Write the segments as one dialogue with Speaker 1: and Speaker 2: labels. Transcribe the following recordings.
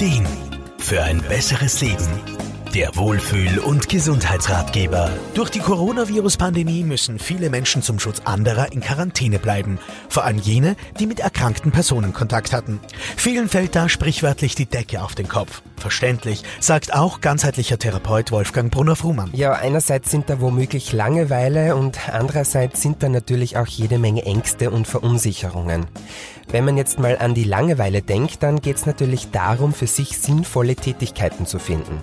Speaker 1: Ideen für ein besseres Leben. Der Wohlfühl- und Gesundheitsratgeber. Durch die Coronavirus-Pandemie müssen viele Menschen zum Schutz anderer in Quarantäne bleiben. Vor allem jene, die mit erkrankten Personen Kontakt hatten. Vielen fällt da sprichwörtlich die Decke auf den Kopf. Verständlich, sagt auch ganzheitlicher Therapeut Wolfgang Brunner-Frumann.
Speaker 2: Ja, einerseits sind da womöglich Langeweile und andererseits sind da natürlich auch jede Menge Ängste und Verunsicherungen. Wenn man jetzt mal an die Langeweile denkt, dann geht es natürlich darum, für sich sinnvolle Tätigkeiten zu finden.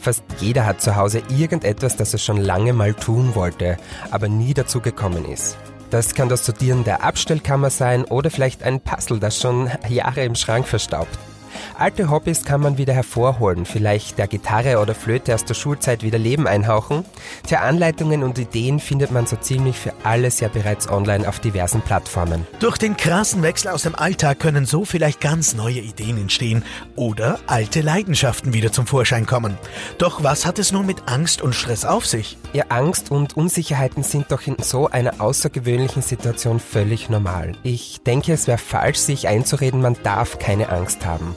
Speaker 2: Fast jeder hat zu Hause irgendetwas, das er schon lange mal tun wollte, aber nie dazu gekommen ist. Das kann das Sortieren der Abstellkammer sein oder vielleicht ein Puzzle, das schon Jahre im Schrank verstaubt. Alte Hobbys kann man wieder hervorholen, vielleicht der Gitarre oder Flöte aus der Schulzeit wieder Leben einhauchen. Tja, Anleitungen und Ideen findet man so ziemlich für alles ja bereits online auf diversen Plattformen.
Speaker 1: Durch den krassen Wechsel aus dem Alltag können so vielleicht ganz neue Ideen entstehen oder alte Leidenschaften wieder zum Vorschein kommen. Doch was hat es nun mit Angst und Stress auf sich?
Speaker 2: Ja, Angst und Unsicherheiten sind doch in so einer außergewöhnlichen Situation völlig normal. Ich denke, es wäre falsch, sich einzureden, man darf keine Angst haben.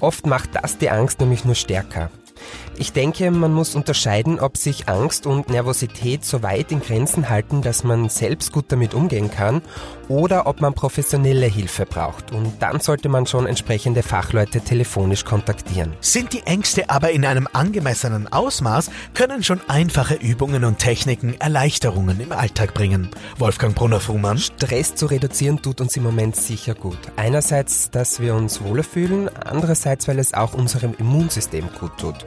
Speaker 2: Oft macht das die Angst nämlich nur stärker. Ich denke, man muss unterscheiden, ob sich Angst und Nervosität so weit in Grenzen halten, dass man selbst gut damit umgehen kann, oder ob man professionelle Hilfe braucht. Und dann sollte man schon entsprechende Fachleute telefonisch kontaktieren.
Speaker 1: Sind die Ängste aber in einem angemessenen Ausmaß, können schon einfache Übungen und Techniken Erleichterungen im Alltag bringen. Wolfgang Brunner-Frumann.
Speaker 2: Stress zu reduzieren tut uns im Moment sicher gut. Einerseits, dass wir uns wohler fühlen, andererseits, weil es auch unserem Immunsystem gut tut.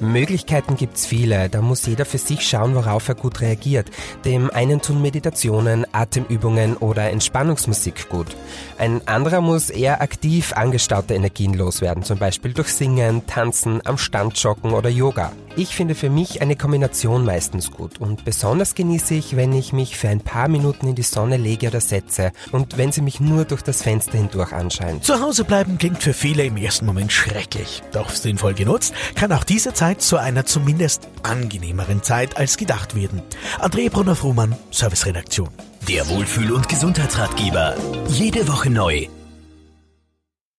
Speaker 2: Möglichkeiten gibt's viele, da muss jeder für sich schauen, worauf er gut reagiert. Dem einen tun Meditationen, Atemübungen oder Entspannungsmusik gut. Ein anderer muss eher aktiv angestaute Energien loswerden, zum Beispiel durch Singen, Tanzen, am Stand joggen oder Yoga. Ich finde für mich eine Kombination meistens gut und besonders genieße ich, wenn ich mich für ein paar Minuten in die Sonne lege oder setze und wenn sie mich nur durch das Fenster hindurch anscheint.
Speaker 1: Zu Hause bleiben klingt für viele im ersten Moment schrecklich. Doch sinnvoll genutzt kann auch diese Zeit zu einer zumindest angenehmeren Zeit als gedacht werden. André Brunner-Frumann, Serviceredaktion. Der Wohlfühl- und Gesundheitsratgeber. Jede Woche neu